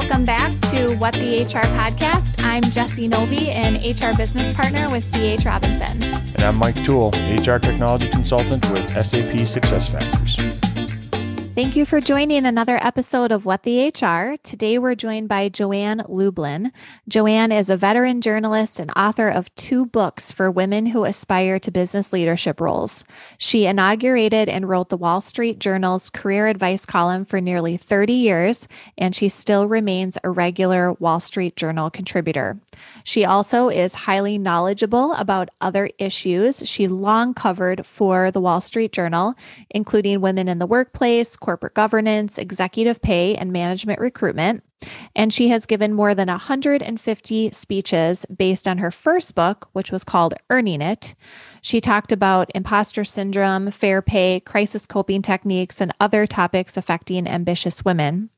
welcome back to What the HR podcast. I'm Jesse Novi, an HR business partner with CH Robinson. And I'm Mike Toole, HR technology consultant with SAP SuccessFactors. Thank you for joining another episode of What the HR. Today we're joined by Joanne Lublin. Joanne is a veteran journalist and author of two books for women who aspire to business leadership roles. She inaugurated and wrote the Wall Street Journal's career advice column for nearly 30 years, and she still remains a regular Wall Street Journal contributor. She also is highly knowledgeable about other issues she long covered for the Wall Street Journal, including women in the workplace, corporate governance, executive pay, and management recruitment. And she has given more than 150 speeches based on her first book, which was called Earning It. She talked about imposter syndrome, fair pay, crisis coping techniques, and other topics affecting ambitious women.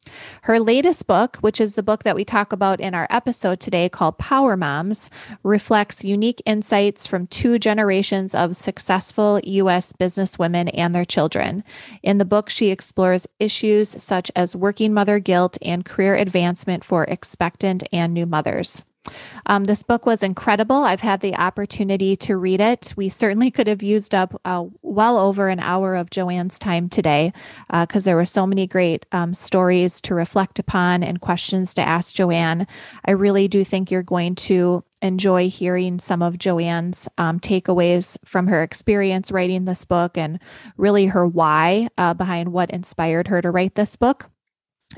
Her latest book, which is the book that we talk about in our episode today called Power Moms, reflects unique insights from two generations of successful U.S. businesswomen and their children. In the book, she explores issues such as working mother guilt and career advancement for expectant and new mothers. Um, this book was incredible. I've had the opportunity to read it. We certainly could have used up uh, well over an hour of Joanne's time today because uh, there were so many great um, stories to reflect upon and questions to ask Joanne. I really do think you're going to enjoy hearing some of Joanne's um, takeaways from her experience writing this book and really her why uh, behind what inspired her to write this book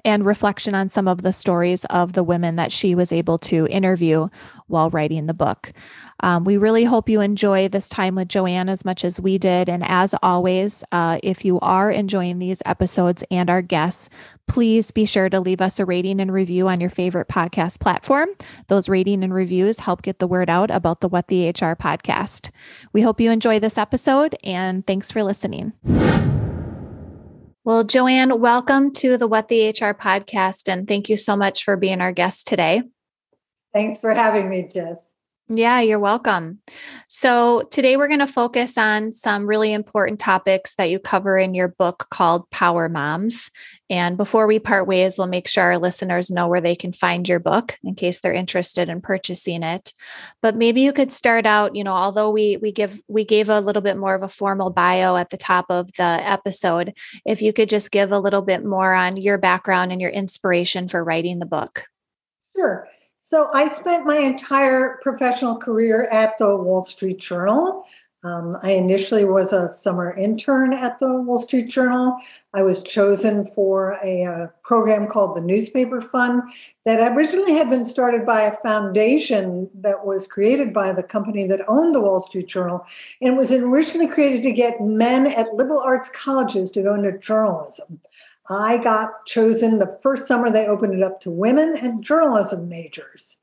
and reflection on some of the stories of the women that she was able to interview while writing the book. Um, we really hope you enjoy this time with Joanne as much as we did. And as always, uh, if you are enjoying these episodes and our guests, please be sure to leave us a rating and review on your favorite podcast platform. Those rating and reviews help get the word out about the What the HR podcast. We hope you enjoy this episode and thanks for listening. Well, Joanne, welcome to the What the HR podcast, and thank you so much for being our guest today. Thanks for having me, Jess. Yeah, you're welcome. So, today we're going to focus on some really important topics that you cover in your book called Power Moms. And before we part ways, we'll make sure our listeners know where they can find your book in case they're interested in purchasing it. But maybe you could start out, you know, although we we give we gave a little bit more of a formal bio at the top of the episode, if you could just give a little bit more on your background and your inspiration for writing the book. Sure. So I spent my entire professional career at the Wall Street Journal. Um, I initially was a summer intern at the Wall Street Journal. I was chosen for a, a, uh, program called the Newspaper Fund that originally had been started by a foundation that was created by the company that owned the Wall Street Journal and was originally created to get men at liberal arts colleges to go into journalism. I got chosen the first summer they opened it up to women and journalism majors.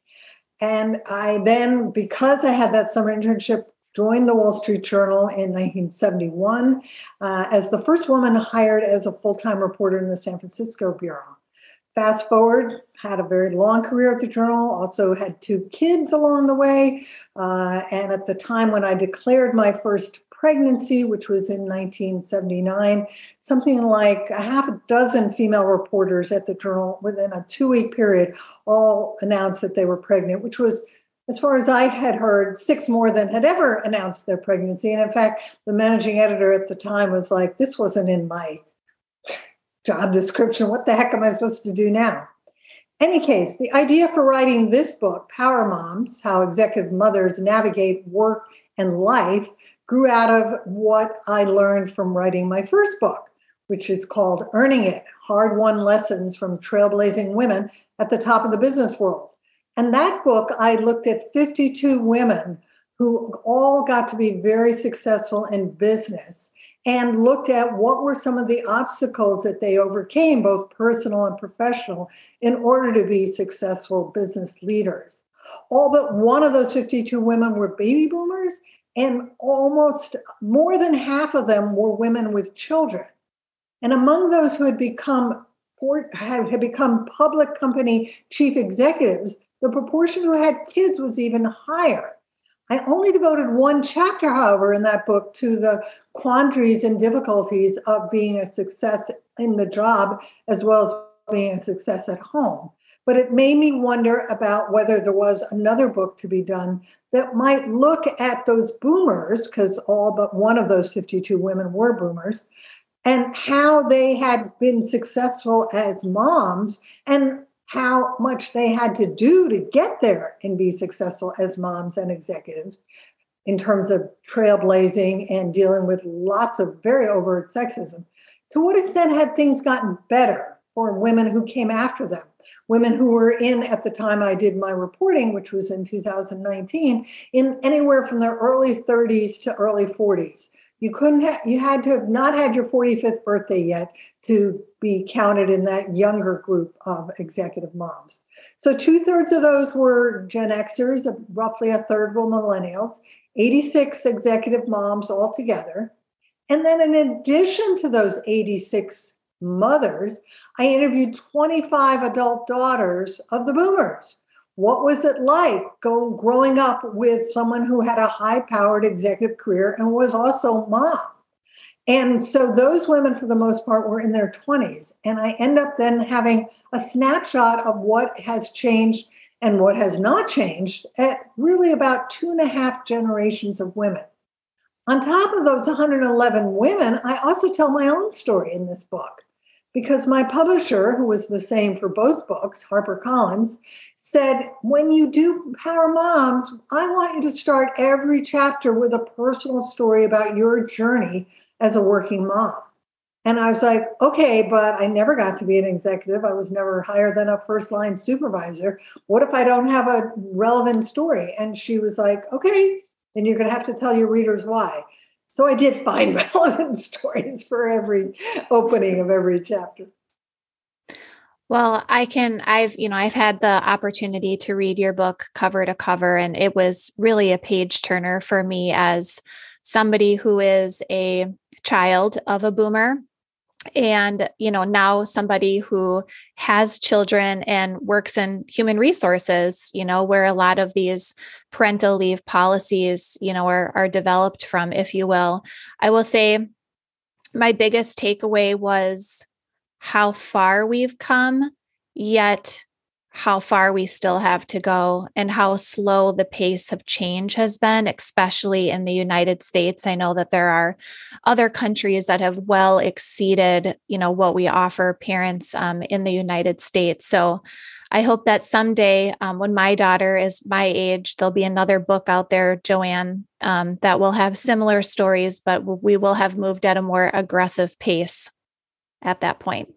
And I then, because I had that summer internship, joined the Wall Street Journal in 1971 uh, as the first woman hired as a full time reporter in the San Francisco Bureau. Fast forward, had a very long career at the Journal, also had two kids along the way. Uh, and at the time when I declared my first pregnancy, which was in 1979, something like a half a dozen female reporters at the journal within a two week period all announced that they were pregnant, which was, as far as I had heard, six more than had ever announced their pregnancy. And in fact, the managing editor at the time was like, this wasn't in my job description. What the heck am I supposed to do now? Any case, the idea for writing this book, Power Moms How Executive Mothers Navigate Work and Life, grew out of what I learned from writing my first book, which is called Earning It Hard Won Lessons from Trailblazing Women at the Top of the Business World. And that book, I looked at 52 women who all got to be very successful in business and looked at what were some of the obstacles that they overcame, both personal and professional, in order to be successful business leaders. All but one of those 52 women were baby boomers, and almost more than half of them were women with children. And among those who had become had become public company chief executives, the proportion who had kids was even higher. I only devoted one chapter, however, in that book to the quandaries and difficulties of being a success in the job as well as being a success at home. but it made me wonder about whether there was another book to be done that might look at those boomers, because all but one of those 52 women were boomers, and how they had been successful as moms and how much they had to do to get there and be successful as moms and executives in terms of trailblazing and dealing with lots of very overt sexism. To what extent had things gotten better for women who came after them? Women who were in at the time I did my reporting, which was in 2019, in anywhere from their early 30s to early 40s. You couldn't have, you had to have not had your 45th birthday yet to be counted in that younger group of executive moms. So two thirds of those were Gen Xers, roughly a third were millennials, 86 executive moms altogether. And then in addition to those 86 mothers, I interviewed 25 adult daughters of the boomers what was it like go, growing up with someone who had a high powered executive career and was also mom? And so those women, for the most part, were in their 20s. And I end up then having a snapshot of what has changed and what has not changed at really about two and a half generations of women. On top of those 111 women, I also tell my own story in this book because my publisher, who was the same for both books, HarperCollins, said, when you do Power Moms, I want you to start every chapter with a personal story about your journey as a working mom. And I was like, okay, but I never got to be an executive. I was never higher than a first line supervisor. What if I don't have a relevant story? And she was like, okay, then you're going to have to tell your readers why. So I did find relevant stories for every opening of every chapter. Well, I can, I've, you know, I've had the opportunity to read your book cover to cover, and it was really a page turner for me as somebody who is a child of a boomer and you know now somebody who has children and works in human resources you know where a lot of these parental leave policies you know are, are developed from if you will. I will say my biggest takeaway was how far we've come yet how far we still have to go and how slow the pace of change has been, especially in the United States. I know that there are other countries that have well exceeded, you know, what we offer parents um, in the United States. So I hope that someday, um, when my daughter is my age, there'll be another book out there, Joanne, um, that will have similar stories, but we will have moved at a more aggressive pace at that point.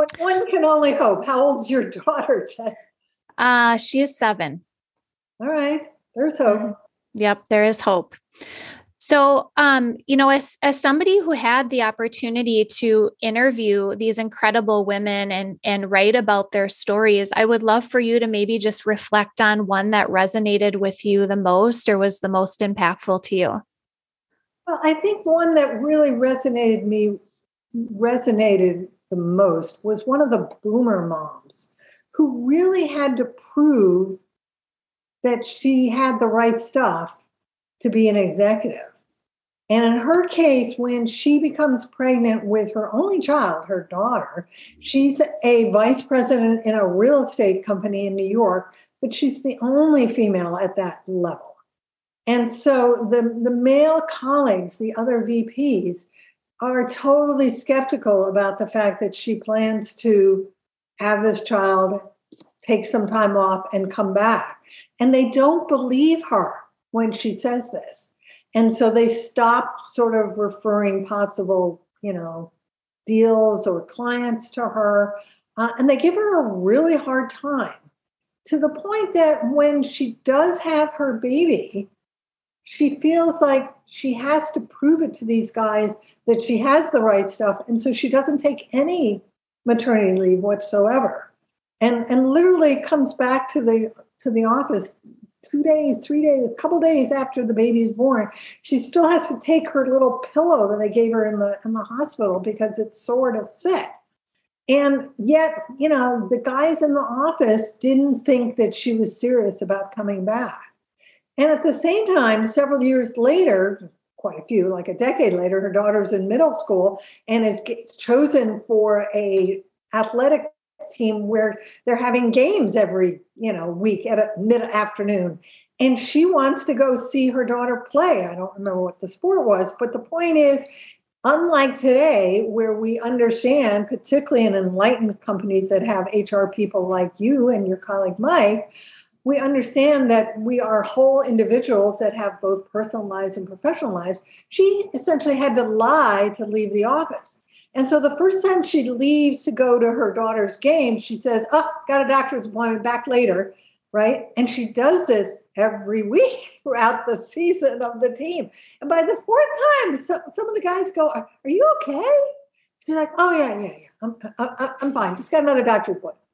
But one can only hope. How old's your daughter, Jess? Uh, she is seven. All right. There's hope. Yep, there is hope. So, um, you know, as as somebody who had the opportunity to interview these incredible women and and write about their stories, I would love for you to maybe just reflect on one that resonated with you the most or was the most impactful to you. Well, I think one that really resonated me resonated the most was one of the boomer moms who really had to prove that she had the right stuff to be an executive. And in her case, when she becomes pregnant with her only child, her daughter, she's a vice president in a real estate company in New York, but she's the only female at that level. And so the, the male colleagues, the other VPs, are totally skeptical about the fact that she plans to have this child take some time off and come back. And they don't believe her when she says this. And so they stop sort of referring possible, you know, deals or clients to her. Uh, and they give her a really hard time to the point that when she does have her baby, she feels like she has to prove it to these guys that she has the right stuff. And so she doesn't take any maternity leave whatsoever. And and literally comes back to the to the office two days, three days, a couple days after the baby's born. She still has to take her little pillow that they gave her in the in the hospital because it's sort of sick. And yet, you know, the guys in the office didn't think that she was serious about coming back. And at the same time, several years later, quite a few, like a decade later, her daughter's in middle school and is chosen for a athletic team where they're having games every you know week at a mid afternoon. And she wants to go see her daughter play. I don't remember what the sport was but the point is unlike today where we understand particularly in enlightened companies that have hr people like you and your colleague mike we understand that we are whole individuals that have both personal lives and professional lives. She essentially had to lie to leave the office. And so the first time she leaves to go to her daughter's game, she says, Oh, got a doctor's appointment back later. Right. And she does this every week throughout the season of the team. And by the fourth time, some of the guys go, Are, you okay? She's like, Oh, yeah, yeah, yeah. I'm, I, I'm fine. Just got another doctor's appointment.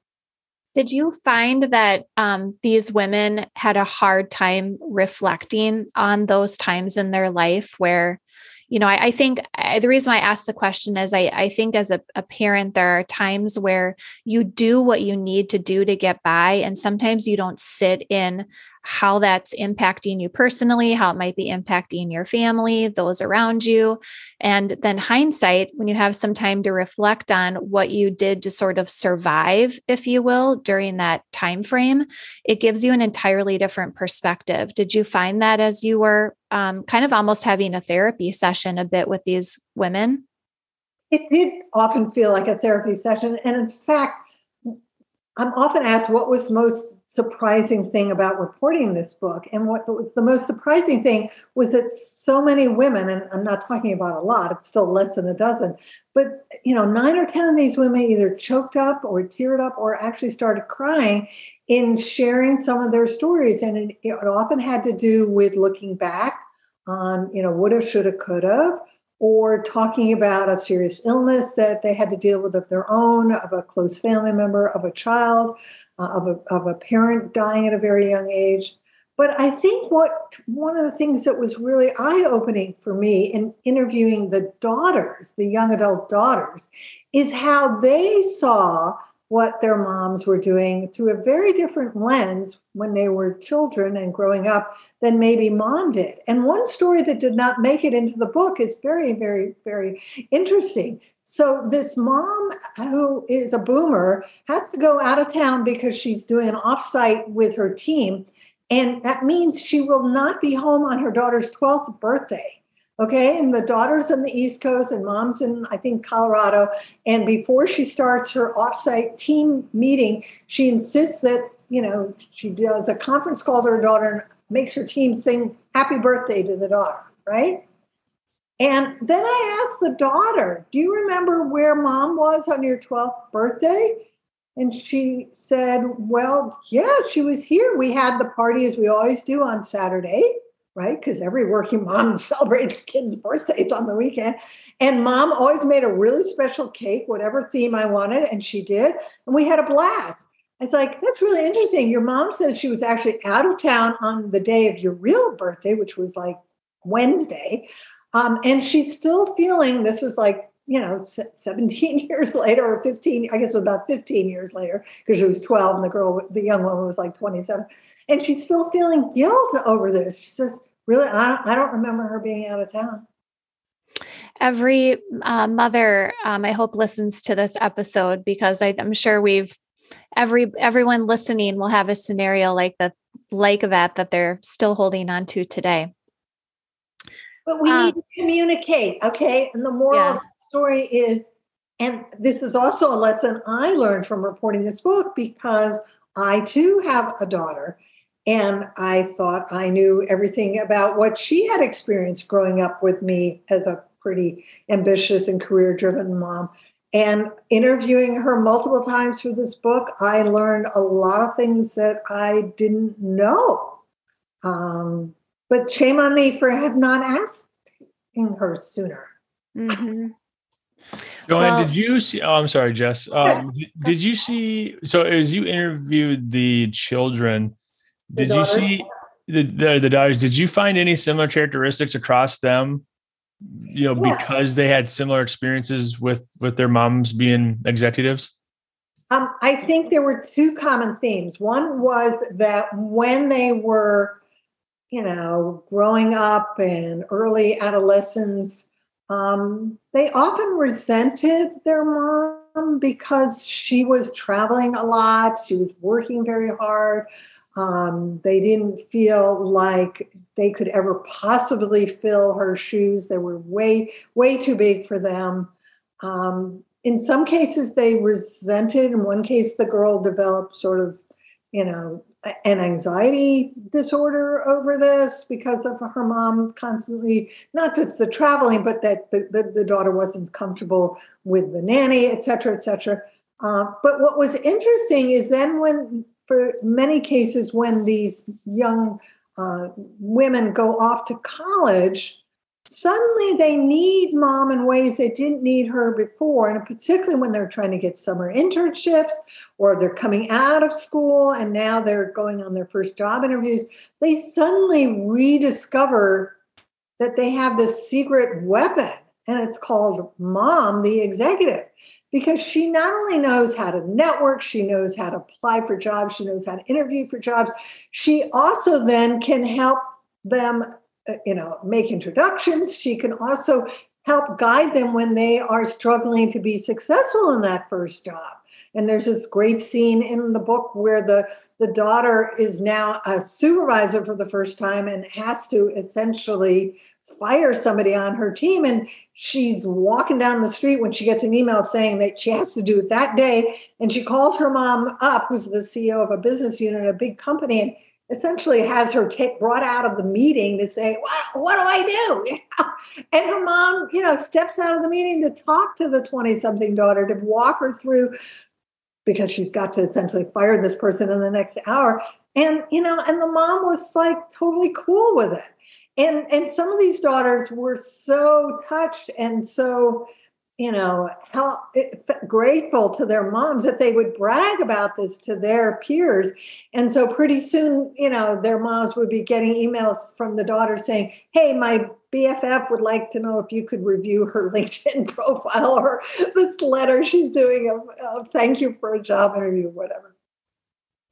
Did you find that um, these women had a hard time reflecting on those times in their life where, you know, I, I think I, the reason I asked the question is I, I think as a, a parent, there are times where you do what you need to do to get by, and sometimes you don't sit in how that's impacting you personally, how it might be impacting your family, those around you. And then hindsight, when you have some time to reflect on what you did to sort of survive, if you will, during that time frame, it gives you an entirely different perspective. Did you find that as you were um, kind of almost having a therapy session a bit with these women? It did often feel like a therapy session. And in fact, I'm often asked what was most surprising thing about reporting this book. And what was the most surprising thing was that so many women, and I'm not talking about a lot, it's still less than a dozen, but you know, nine or 10 of these women either choked up or teared up or actually started crying in sharing some of their stories. And it, it often had to do with looking back on, you know, woulda, shoulda, coulda, or talking about a serious illness that they had to deal with of their own, of a close family member, of a child, uh, of, a, of a parent dying at a very young age. But I think what one of the things that was really eye opening for me in interviewing the daughters, the young adult daughters, is how they saw what their moms were doing through a very different lens when they were children and growing up than maybe mom did. And one story that did not make it into the book is very, very, very interesting. So, this mom who is a boomer has to go out of town because she's doing an offsite with her team. And that means she will not be home on her daughter's 12th birthday. Okay. And the daughter's on the East Coast and mom's in, I think, Colorado. And before she starts her offsite team meeting, she insists that, you know, she does a conference call to her daughter and makes her team sing happy birthday to the daughter. Right. And then I asked the daughter, Do you remember where mom was on your 12th birthday? And she said, Well, yeah, she was here. We had the party as we always do on Saturday right? Because every working mom celebrates kids' birthdays on the weekend. And mom always made a really special cake, whatever theme I wanted, and she did. And we had a blast. It's like, that's really interesting. Your mom says she was actually out of town on the day of your real birthday, which was like Wednesday. Um, and she's still feeling this is like, you know, 17 years later or 15, I guess about 15 years later, because she was 12 and the girl, the young woman was like 27. And she's still feeling guilt over this. She says, really, I don't, I don't remember her being out of town. Every uh, mother, um, I hope, listens to this episode because I, I'm sure we've every everyone listening will have a scenario like that, like that, that they're still holding on to today. But we um, need to communicate, okay? And the moral yeah. of the story is, and this is also a lesson I learned from reporting this book because I too have a daughter and I thought I knew everything about what she had experienced growing up with me as a pretty ambitious and career driven mom. And interviewing her multiple times for this book, I learned a lot of things that I didn't know. Um, but shame on me for have not asking her sooner. Mm-hmm. Joanne, well, did you see? Oh, I'm sorry, Jess. Um, did, did, you see? So, as you interviewed the children, did you see the, the, the daughters? Did you find any similar characteristics across them? You know, yeah. because they had similar experiences with with their moms being executives. Um, I think there were two common themes. One was that when they were, you know, growing up and early adolescence, um, they often resented their mom because she was traveling a lot, she was working very hard. Um, they didn't feel like they could ever possibly fill her shoes. They were way, way too big for them. Um, in some cases, they resented. In one case, the girl developed sort of, you know, an anxiety disorder over this because of her mom constantly, not just the traveling, but that the, the, the daughter wasn't comfortable with the nanny, et cetera, et cetera. Uh, but what was interesting is then when for many cases when these young uh, women go off to college, suddenly they need mom in ways they didn't need her before. And particularly when they're trying to get summer internships or they're coming out of school and now they're going on their first job interviews, they suddenly rediscover that they have this secret weapon and it's called mom, the executive because she not only knows how to network, she knows how to apply for jobs, she knows how to interview for jobs. She also then can help them, uh, you know, make introductions. She can also help guide them when they are struggling to be successful in that first job. And there's this great scene in the book where the, the daughter is now a supervisor for the first time and has to essentially fire somebody on her team and she's walking down the street when she gets an email saying that she has to do it that day and she calls her mom up who's the ceo of a business unit a big company and essentially has her take brought out of the meeting to say what do i do? And her mom you know steps out of the meeting to talk to the 20 something daughter to walk her through because she's got to essentially fire this person in the next hour. And you know and the mom was like totally cool with it and and some of these daughters were so touched and so you know how grateful to their moms that they would brag about this to their peers. And so pretty soon you know their moms would be getting emails from the daughter saying hey my bff would like to know if you could review her linkedin profile or this letter she's doing of, of thank you for a job interview whatever.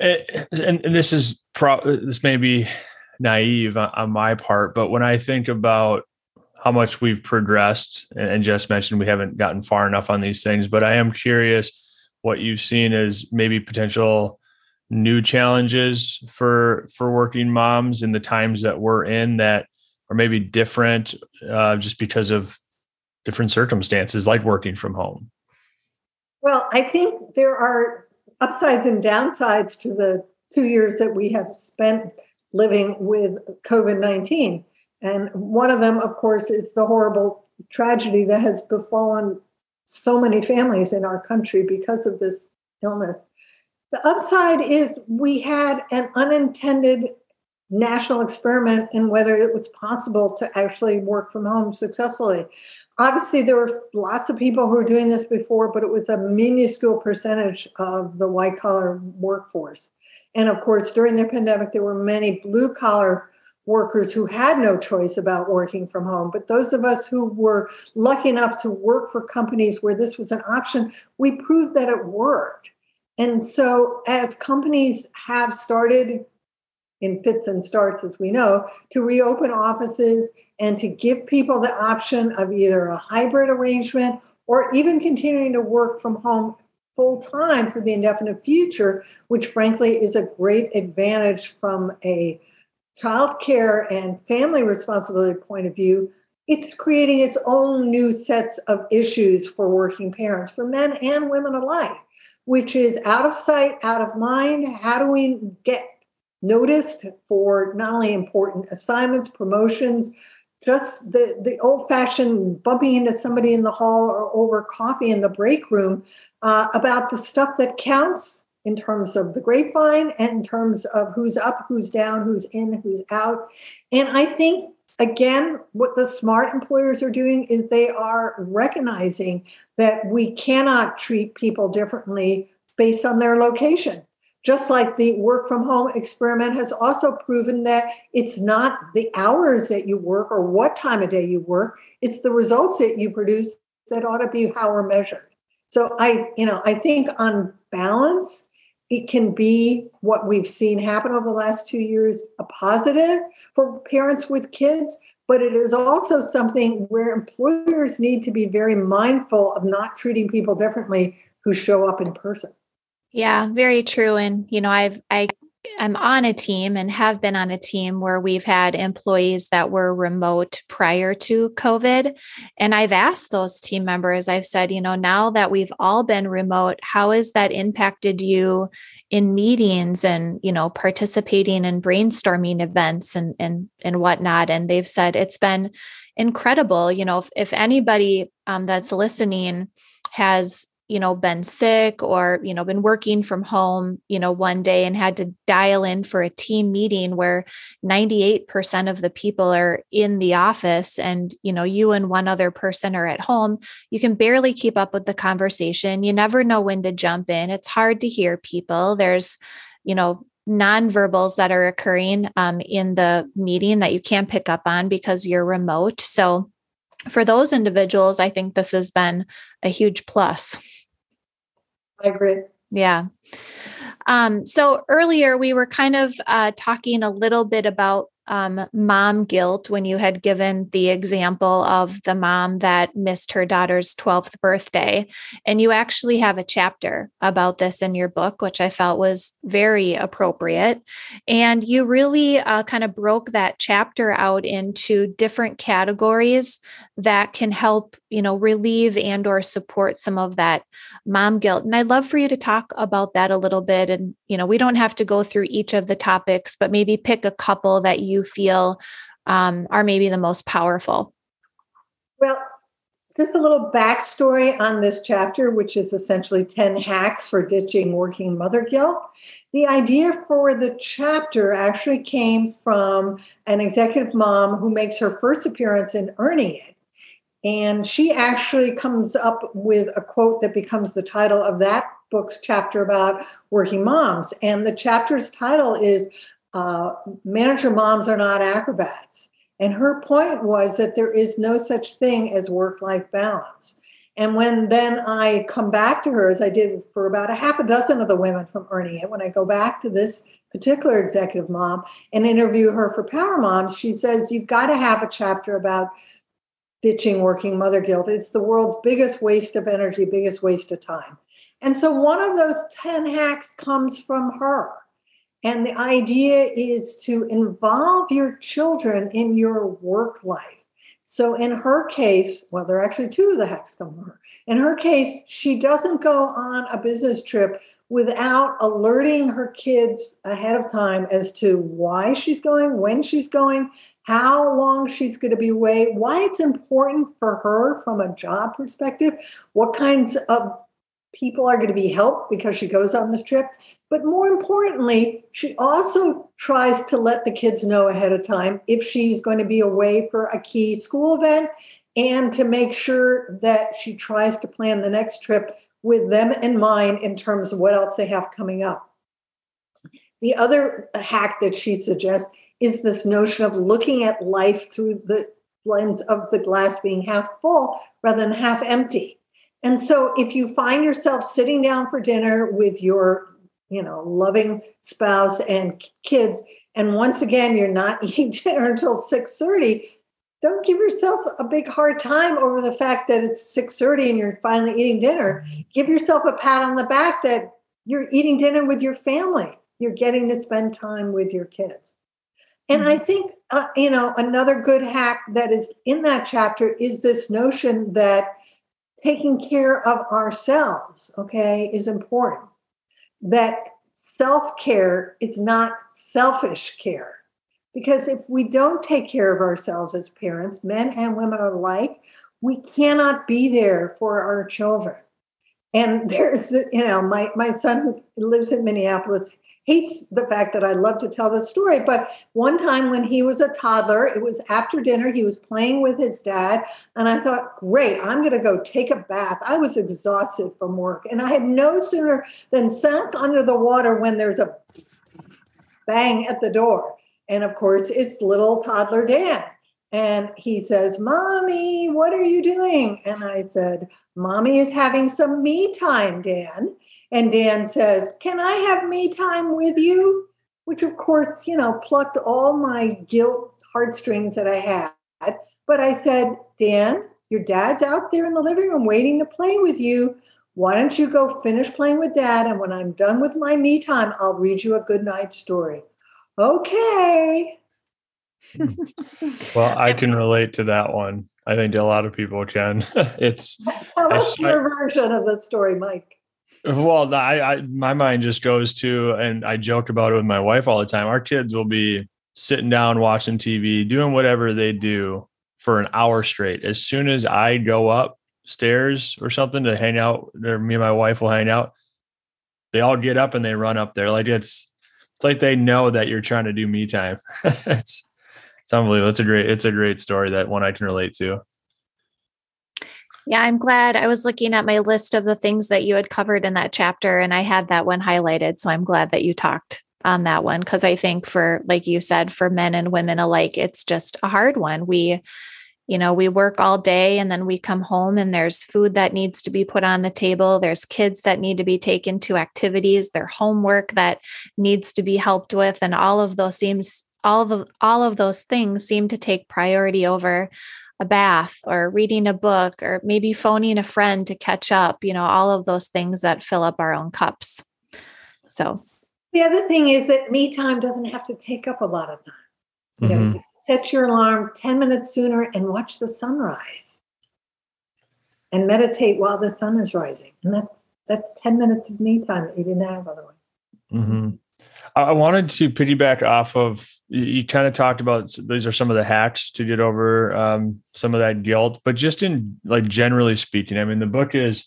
Eh, and, and this is pro this may be naive on my part, but when I think about how much we've progressed, and just mentioned we haven't gotten far enough on these things, but I am curious what you've seen as maybe potential new challenges for for working moms in the times that we're in that are maybe different uh, just because of different circumstances like working from home. Well i think there are upsides and downsides to the two years that we have spent living with COVID 19. And one of them, of course, is the horrible tragedy that has befallen so many families in our country because of this illness. The upside is we had an unintended national experiment in whether it was possible to actually work from home successfully. Obviously, there were lots of people who were doing this before, but it was a minuscule percentage of the white collar workforce. And of course, during the pandemic, there were many blue collar workers who had no choice about working from home. But those of us who were lucky enough to work for companies where this was an option, we proved that it worked. And so, as companies have started in fits and starts, as we know, to reopen offices and to give people the option of either a hybrid arrangement or even continuing to work from home full time for the indefinite future, which frankly is a great advantage from a child care and family responsibility point of view. It's creating its own new sets of issues for working parents, for men and women alike, which is out of sight, out of mind. How do we get noticed for not only important assignments, promotions, just the, the old fashioned bumping into somebody in the hall or over coffee in the break room uh, about the stuff that counts in terms of the grapevine and in terms of who's up, who's down, who's in, who's out. And I think, again, what the smart employers are doing is they are recognizing that we cannot treat people differently based on their location just like the work from home experiment has also proven that it's not the hours that you work or what time of day you work, it's the results that you produce that ought to be how we're measured. So I, you know, I think on balance, it can be what we've seen happen over the last two years, a positive for parents with kids, but it is also something where employers need to be very mindful of not treating people differently who show up in person. Yeah, very true. And you know, I've I I'm on a team and have been on a team where we've had employees that were remote prior to COVID. And I've asked those team members, I've said, you know, now that we've all been remote, how has that impacted you in meetings and, you know, participating in brainstorming events and and and whatnot? And they've said it's been incredible. You know, if, if anybody um, that's listening has you know been sick or you know been working from home you know one day and had to dial in for a team meeting where 98% of the people are in the office and you know you and one other person are at home you can barely keep up with the conversation. You never know when to jump in. It's hard to hear people. There's you know nonverbals that are occurring um, in the meeting that you can't pick up on because you're remote. So for those individuals, I think this has been a huge plus. I agree. Yeah. Um, so earlier we were kind of uh, talking a little bit about um, mom guilt when you had given the example of the mom that missed her daughter's 12th birthday. And you actually have a chapter about this in your book, which I felt was very appropriate. And you really uh, kind of broke that chapter out into different categories that can help you know relieve and or support some of that mom guilt and i'd love for you to talk about that a little bit and you know we don't have to go through each of the topics but maybe pick a couple that you feel um, are maybe the most powerful well just a little backstory on this chapter, which is essentially 10 hacks for ditching working mother guilt. The idea for the chapter actually came from an executive mom who makes her first appearance in Earning It. And she actually comes up with a quote that becomes the title of that book's chapter about working moms. And the chapter's title is uh, Manager Moms Are Not Acrobats. And her point was that there is no such thing as work life balance. And when then I come back to her, as I did for about a half a dozen of the women from Earning It, when I go back to this particular executive mom and interview her for Power Moms, she says, You've got to have a chapter about ditching working mother guilt. It's the world's biggest waste of energy, biggest waste of time. And so one of those 10 hacks comes from her. And the idea is to involve your children in your work life. So in her case, well, there are actually two of the come her. In her case, she doesn't go on a business trip without alerting her kids ahead of time as to why she's going, when she's going, how long she's going to be away, why it's important for her from a job perspective, what kinds of people are going to be helped because she goes on this trip. But more importantly, she also tries to let the kids know ahead of time if she's going to be away for a key school event and to make sure that she tries to plan the next trip with them in mind in terms of what else they have coming up. The other hack that she suggests is this notion of looking at life through the lens of the glass being half full rather than half empty. And so if you find yourself sitting down for dinner with your, you know, loving spouse and kids, and once again you're not eating dinner until 6:30, don't give yourself a big hard time over the fact that it's 6:30 and you're finally eating dinner. Give yourself a pat on the back that you're eating dinner with your family. You're getting to spend time with your kids. And mm-hmm. I think, uh, you know, another good hack that is in that chapter is this notion that taking care of ourselves, okay, is important. That self care is not selfish care. Because if we don't take care of ourselves as parents, men and women alike, we cannot be there for our children. And there's, you know, my, my son lives in Minneapolis hates the fact that I love to tell the story. But one time when he was a toddler, it was after dinner, he was playing with his dad. And I thought, great, I'm going to go take a bath. I was exhausted from work. And I had no sooner than sunk under the water when there's a bang at the door. And of course, it's little toddler Dan. And he says, Mommy, what are you doing? And I said, Mommy is having some me time, Dan. And Dan says, Can I have me time with you? Which, of course, you know, plucked all my guilt heartstrings that I had. But I said, Dan, your dad's out there in the living room waiting to play with you. Why don't you go finish playing with dad? And when I'm done with my me time, I'll read you a good night story. Okay. well, I can relate to that one. I think a lot of people can. it's tell us your version of the story, Mike. Well, I, I my mind just goes to, and I joke about it with my wife all the time. Our kids will be sitting down watching TV, doing whatever they do for an hour straight. As soon as I go upstairs or something to hang out, or me and my wife will hang out, they all get up and they run up there. Like it's it's like they know that you're trying to do me time. it's unbelievable. It's a great it's a great story that one I can relate to. Yeah, I'm glad. I was looking at my list of the things that you had covered in that chapter, and I had that one highlighted. So I'm glad that you talked on that one because I think for, like you said, for men and women alike, it's just a hard one. We, you know, we work all day and then we come home and there's food that needs to be put on the table. There's kids that need to be taken to activities, their homework that needs to be helped with. And all of those seems, all of the, all of those things seem to take priority over a bath or reading a book or maybe phoning a friend to catch up, you know, all of those things that fill up our own cups. So the other thing is that me time doesn't have to take up a lot of time. You mm-hmm. know, set your alarm 10 minutes sooner and watch the sunrise and meditate while the sun is rising. And that's that's 10 minutes of me time that you didn't have otherwise. Mm-hmm. I wanted to piggyback off of you kind of talked about these are some of the hacks to get over um, some of that guilt, but just in like generally speaking, I mean, the book is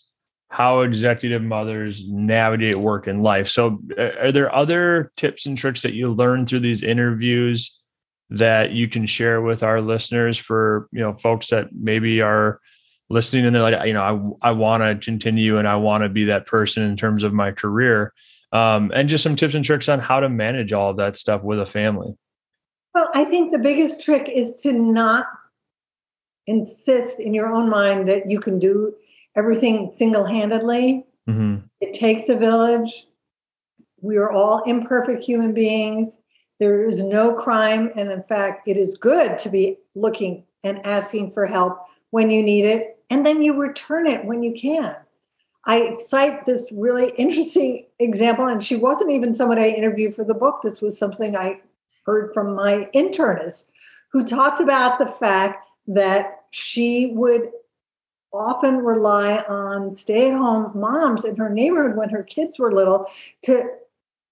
how executive mothers navigate work and life. So, are there other tips and tricks that you learn through these interviews that you can share with our listeners for you know folks that maybe are listening and they're like, you know, I I want to continue and I want to be that person in terms of my career um, and just some tips and tricks on how to manage all of that stuff with a family. Well, I think the biggest trick is to not insist in your own mind that you can do everything single handedly. Mm-hmm. It takes a village. We are all imperfect human beings. There is no crime. And in fact, it is good to be looking and asking for help when you need it. And then you return it when you can. I cite this really interesting example, and she wasn't even someone I interviewed for the book. This was something I heard from my internist who talked about the fact that she would often rely on stay at home moms in her neighborhood when her kids were little to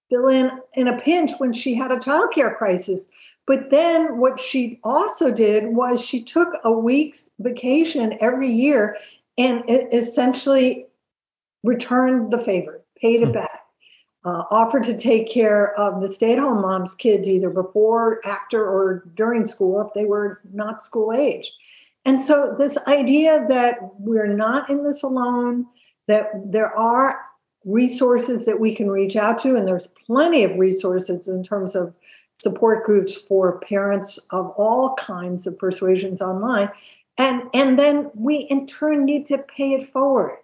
fill in in a pinch when she had a childcare crisis. But then what she also did was she took a week's vacation every year and essentially returned the favor, paid it hmm. back, uh, offered to take care of the stay at home mom's kids either before, after, or during school if they were not school age. And so, this idea that we're not in this alone, that there are resources that we can reach out to, and there's plenty of resources in terms of support groups for parents of all kinds of persuasions online. And, and then we in turn need to pay it forward.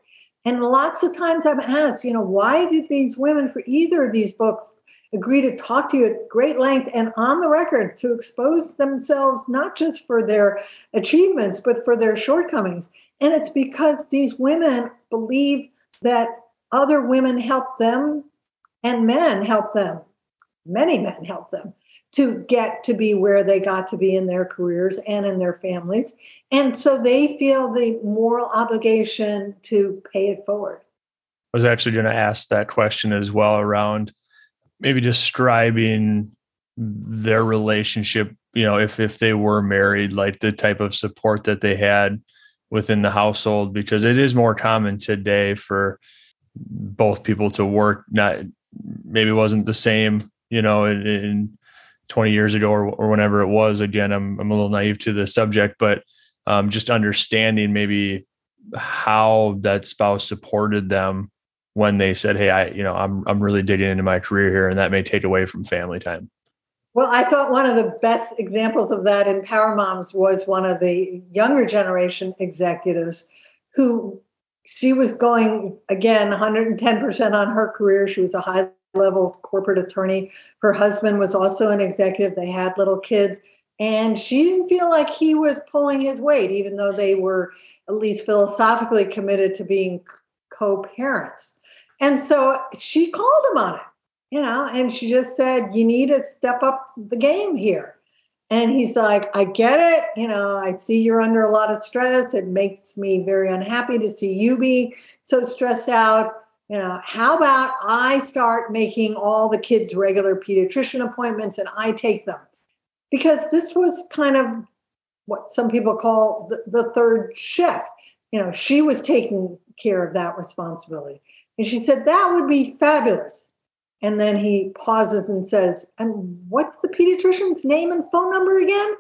And lots of times I've asked, you know, why did these women for either of these books agree to talk to you at great length and on the record to expose themselves not just for their achievements, but for their shortcomings? And it's because these women believe that other women help them and men help them. Many men help them to get to be where they got to be in their careers and in their families. And so they feel the moral obligation to pay it forward. I was actually going to ask that question as well around maybe describing their relationship, you know, if if they were married, like the type of support that they had within the household because it is more common today for both people to work not maybe wasn't the same you know in, in 20 years ago or, or whenever it was. Again, I'm, I'm a little naive to the subject, but um, just understanding maybe how that spouse supported them when they said, Hey, I, you know, I'm, I'm really digging into my career here and that may take away from family time. Well, I thought one of the best examples of that in Power Moms was one of the younger generation executives who she was going again 110% on her career. She was a high level corporate attorney. Her husband was also an executive. They had little kids. And she didn't feel like he was pulling his weight, even though they were at least philosophically committed to being co-parents. And so she called him on it, you know, and she just said, you need to step up the game here. And he's like, I get it. You know, I see you're under a lot of stress. It makes me very unhappy to see you be so stressed out. You know, how about I start making all the kids regular pediatrician appointments and I take them? Because this was kind of what some people call the, the third shift. You know, she was taking care of that responsibility. And she said, that would be fabulous. And then he pauses and says, And what's the pediatrician's name and phone number again?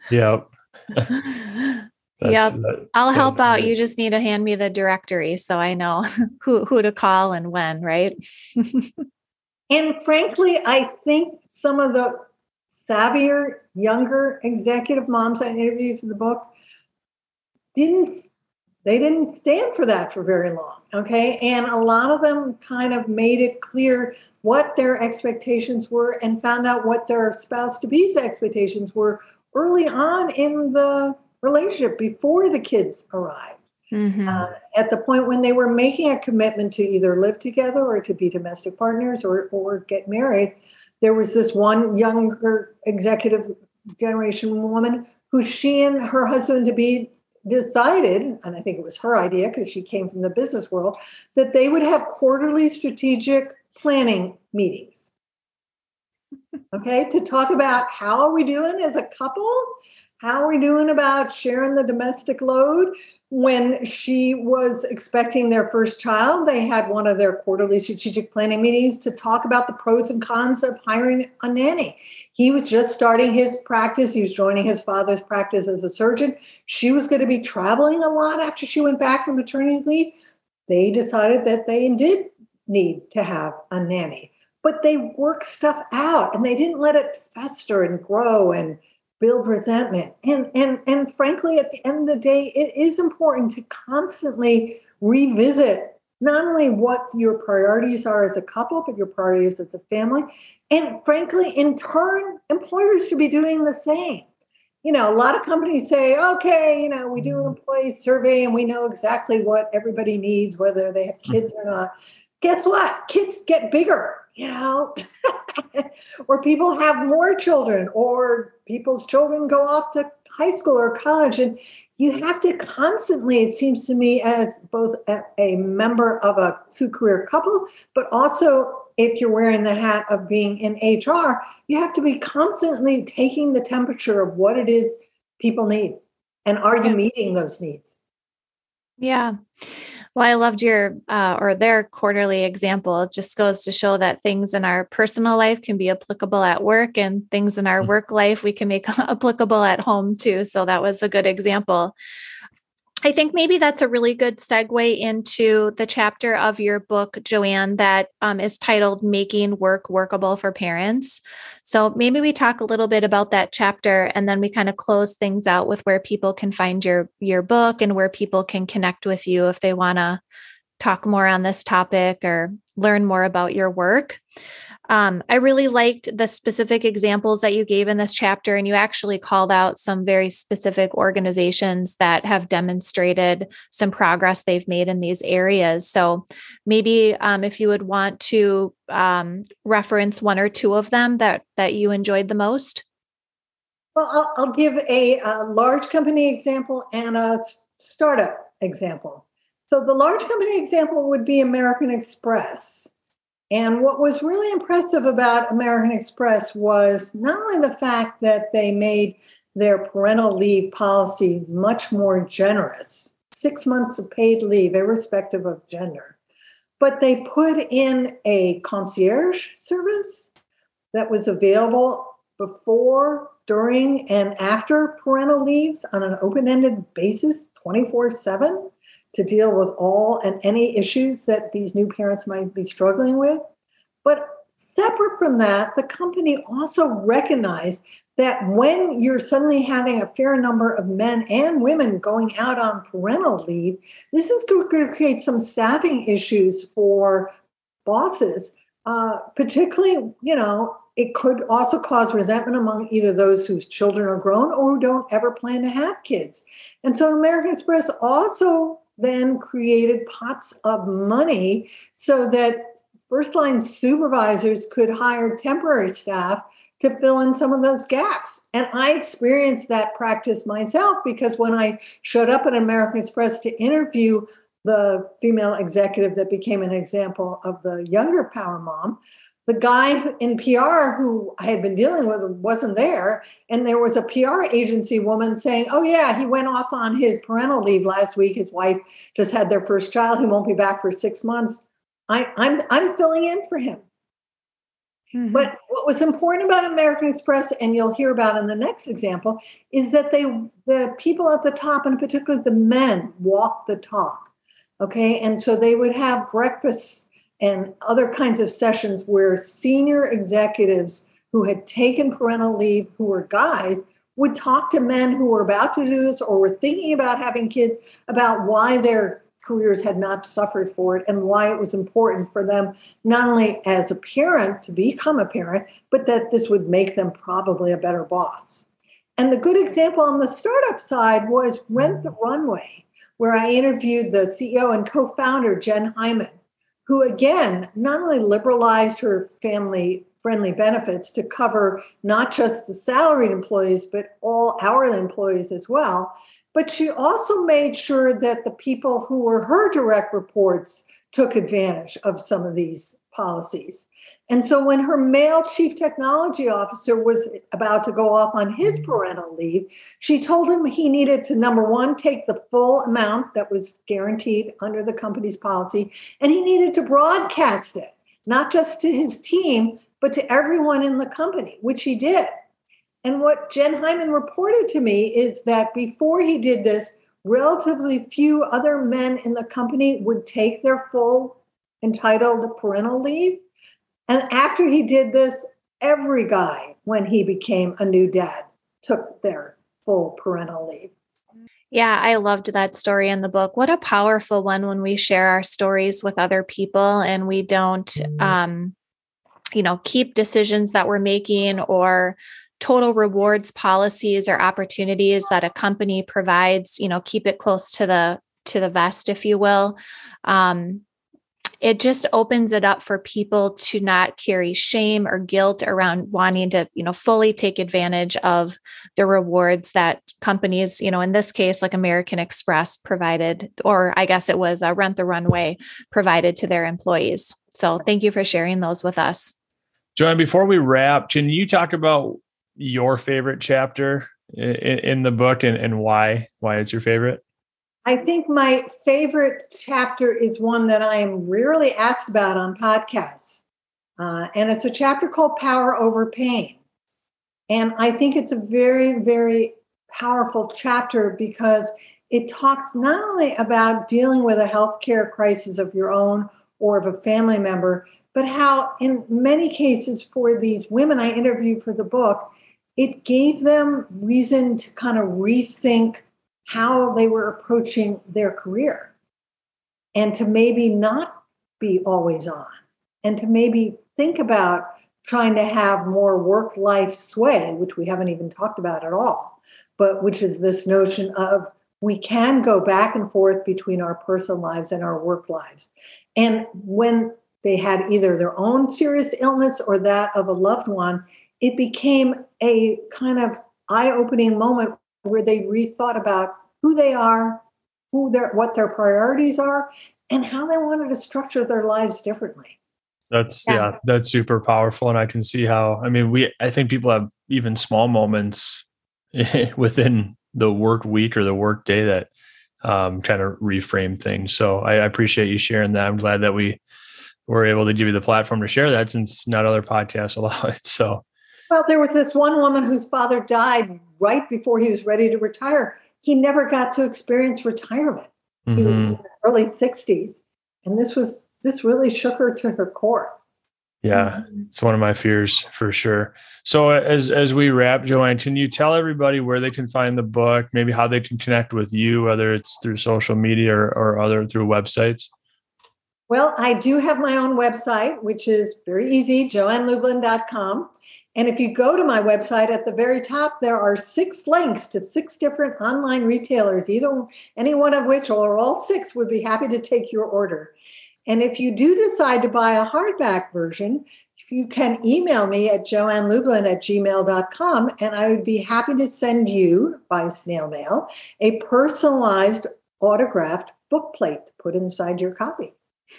yep. yep. Uh, I'll help out. You just need to hand me the directory so I know who, who to call and when, right? and frankly, I think some of the savvier, younger executive moms I interviewed for the book didn't they didn't stand for that for very long. Okay. And a lot of them kind of made it clear what their expectations were and found out what their spouse to be's expectations were early on in the relationship before the kids arrived. Mm-hmm. Uh, at the point when they were making a commitment to either live together or to be domestic partners or, or get married, there was this one younger executive generation woman who she and her husband to be decided, and I think it was her idea because she came from the business world, that they would have quarterly strategic planning meetings. Okay, to talk about how are we doing as a couple? How are we doing about sharing the domestic load? When she was expecting their first child, they had one of their quarterly strategic planning meetings to talk about the pros and cons of hiring a nanny. He was just starting his practice, he was joining his father's practice as a surgeon. She was going to be traveling a lot after she went back from maternity leave. They decided that they did need to have a nanny, but they worked stuff out and they didn't let it fester and grow and build resentment. And, and, and frankly, at the end of the day, it is important to constantly revisit not only what your priorities are as a couple, but your priorities as a family. And frankly, in turn, employers should be doing the same. You know, a lot of companies say, okay, you know, we do an mm-hmm. employee survey and we know exactly what everybody needs, whether they have kids or not. Guess what? Kids get bigger you know, or people have more children, or people's children go off to high school or college. And you have to constantly, it seems to me, as both a, member of a two career couple, but also if you're wearing the hat of being in HR, you have to be constantly taking the temperature of what it is people need. And are you meeting those needs? Yeah. Well, I loved your uh, or their quarterly example. It just goes to show that things in our personal life can be applicable at work, and things in our mm-hmm. work life we can make applicable at home too. So that was a good example. I think maybe that's a really good segue into the chapter of your book, Joann, that um, is titled Making Work Workable for Parents. So maybe we talk a little bit about that chapter and then we kind of close things out with where people can find your your book and where people can connect with you if they want to talk more on this topic or learn more about your work. Um, I really liked the specific examples that you gave in this chapter, and you actually called out some very specific organizations that have demonstrated some progress they've made in these areas. So maybe um, if you would want to um, reference one or two of them that that you enjoyed the most. Well, I'll, I'll give a, a large company example and a startup example. So the large company example would be American Express. And what was really impressive about American Express was not only the fact that they made their parental leave policy much more generous, six months of paid leave, irrespective of gender, but they put in a concierge service that was available before, during, and after parental leaves on an open ended basis 24 7 to deal with all and any issues that these new parents might be struggling with. But separate from that, the company also recognized that when you're suddenly having a fair number of men and women going out on parental leave, this is going to create some staffing issues for bosses, uh, particularly, you know, it could also cause resentment among either those whose children are grown or who don't ever plan to have kids. And so American Express also then created pots of money so that first line supervisors could hire temporary staff to fill in some of those gaps. And I experienced that practice myself because when I showed up at American Express to interview the female executive that became an example of the younger power mom, the guy in PR who I had been dealing with wasn't there. And there was a PR agency woman saying, Oh, yeah, he went off on his parental leave last week. His wife just had their first child. He won't be back for six months. I, I'm, I'm filling in for him. Mm-hmm. But what was important about American Express, and you'll hear about in the next example, is that they the people at the top, and particularly the men, walk the talk. Okay, and so they would have breakfasts and other kinds of sessions where senior executives who had taken parental leave, who were guys, would talk to men who were about to do this or were thinking about having kids about why their careers had not suffered for it and why it was important for them not only as a parent to become a parent but that this would make them probably a better boss. And the good example on the startup side was rent the runway where i interviewed the ceo and co-founder jen hyman who again not only liberalized her family friendly benefits to cover not just the salaried employees but all hourly employees as well but she also made sure that the people who were her direct reports took advantage of some of these policies. And so when her male chief technology officer was about to go off on his parental leave, she told him he needed to, number one, take the full amount that was guaranteed under the company's policy, and he needed to broadcast it, not just to his team, but to everyone in the company, which he did. And what Jen Hyman reported to me is that before he did this, relatively few other men in the company would take their full entitled parental leave. And after he did this, every guy, when he became a new dad, took their full parental leave. Yeah, I loved that story in the book. What a powerful one when we share our stories with other people and we don't mm-hmm. um you know, keep decisions that we're making or total rewards policies or opportunities that a company provides you know keep it close to the to the vest if you will um, it just opens it up for people to not carry shame or guilt around wanting to you know fully take advantage of the rewards that companies you know in this case like american express provided or i guess it was a rent the runway provided to their employees so thank you for sharing those with us Joann, before we wrap, can you talk about your favorite chapter in, in the book and, and why why it's your favorite? I think my favorite chapter is one that I am rarely asked about on podcasts. Uh, and it's a chapter called Power Over Pain. And I think it's a very, very powerful chapter because it talks not only about dealing with a healthcare crisis of your own or of a family member, but how, in many cases, for these women I interviewed for the book, it gave them reason to kind of rethink how they were approaching their career and to maybe not be always on and to maybe think about trying to have more work life sway, which we haven't even talked about at all, but which is this notion of we can go back and forth between our personal lives and our work lives. And when they had either their own serious illness or that of a loved one, it became a kind of eye-opening moment where they rethought about who they are, who their what their priorities are, and how they wanted to structure their lives differently. That's yeah. yeah, that's super powerful. And I can see how I mean we I think people have even small moments within the work week or the work day that um, kind of reframe things. So I, I appreciate you sharing that. I'm glad that we were able to give you the platform to share that since not other podcasts allow it. So well, there was this one woman whose father died right before he was ready to retire. He never got to experience retirement. Mm-hmm. He was mm-hmm. in his early 60s. And this was this really shook her to her core. Yeah, mm-hmm. it's one of my fears for sure. So as as we wrap, Joann, can you tell everybody where they can find the book, maybe how they can connect with you, whether it's through social media or, or other through websites? Well, I do have my own website, which is very easy, joannlublin.com. And if you go to my website at the very top, there are six links to six different online retailers, either any one of which or all six would be happy to take your order. And if you do decide to buy a hardback version, you can email me at joannlublin at gmail.com and I would be happy to send you by snail mail a personalized autographed book plate to put inside your copy.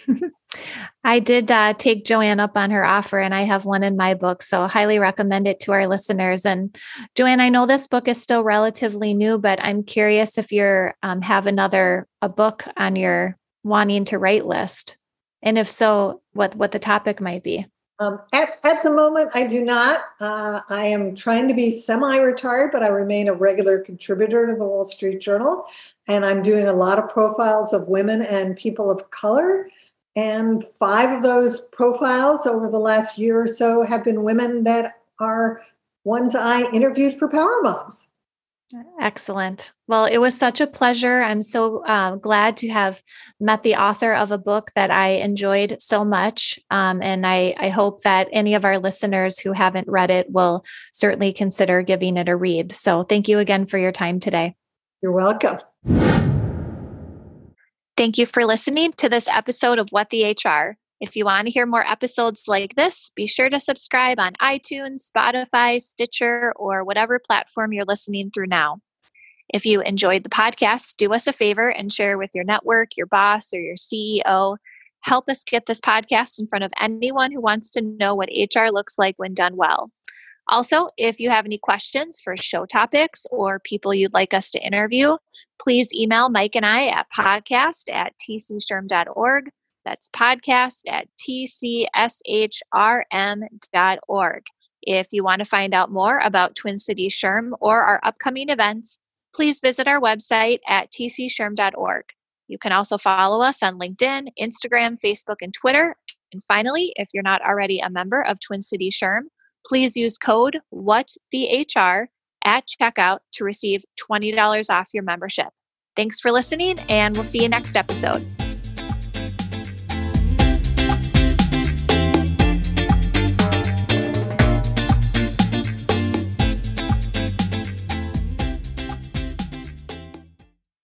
I did uh, take Joann up on her offer, and I have one in my book. So, highly recommend it to our listeners. And, Joann, I know this book is still relatively new, but I'm curious if you um, have another a book on your wanting to write list, and if so, what what the topic might be. Um, at, at the moment, I do not. Uh, I am trying to be semi retired, but I remain a regular contributor to the Wall Street Journal. And I'm doing a lot of profiles of women and people of color. And five of those profiles over the last year or so have been women that are ones I interviewed for Power Moms. Excellent. Well, it was such a pleasure. I'm so uh, glad to have met the author of a book that I enjoyed so much. Um, and I, I hope that any of our listeners who haven't read it will certainly consider giving it a read. So thank you again for your time today. You're welcome. Thank you for listening to this episode of What the HR. If you want to hear more episodes like this, be sure to subscribe on iTunes, Spotify, Stitcher, or whatever platform you're listening through now. If you enjoyed the podcast, do us a favor and share with your network, your boss, or your CEO. Help us get this podcast in front of anyone who wants to know what HR looks like when done well. Also, if you have any questions for show topics or people you'd like us to interview, please email Mike and I at podcast at tcshrm.org. That's podcast at tcshrm.org. If you want to find out more about Twin Cities SHRM or our upcoming events, please visit our website at tcshrm.org. You can also follow us on LinkedIn, Instagram, Facebook, and Twitter. And finally, if you're not already a member of Twin Cities SHRM, please use code WhatTheHR at checkout to receive $20 off your membership. Thanks for listening, and we'll see you next episode.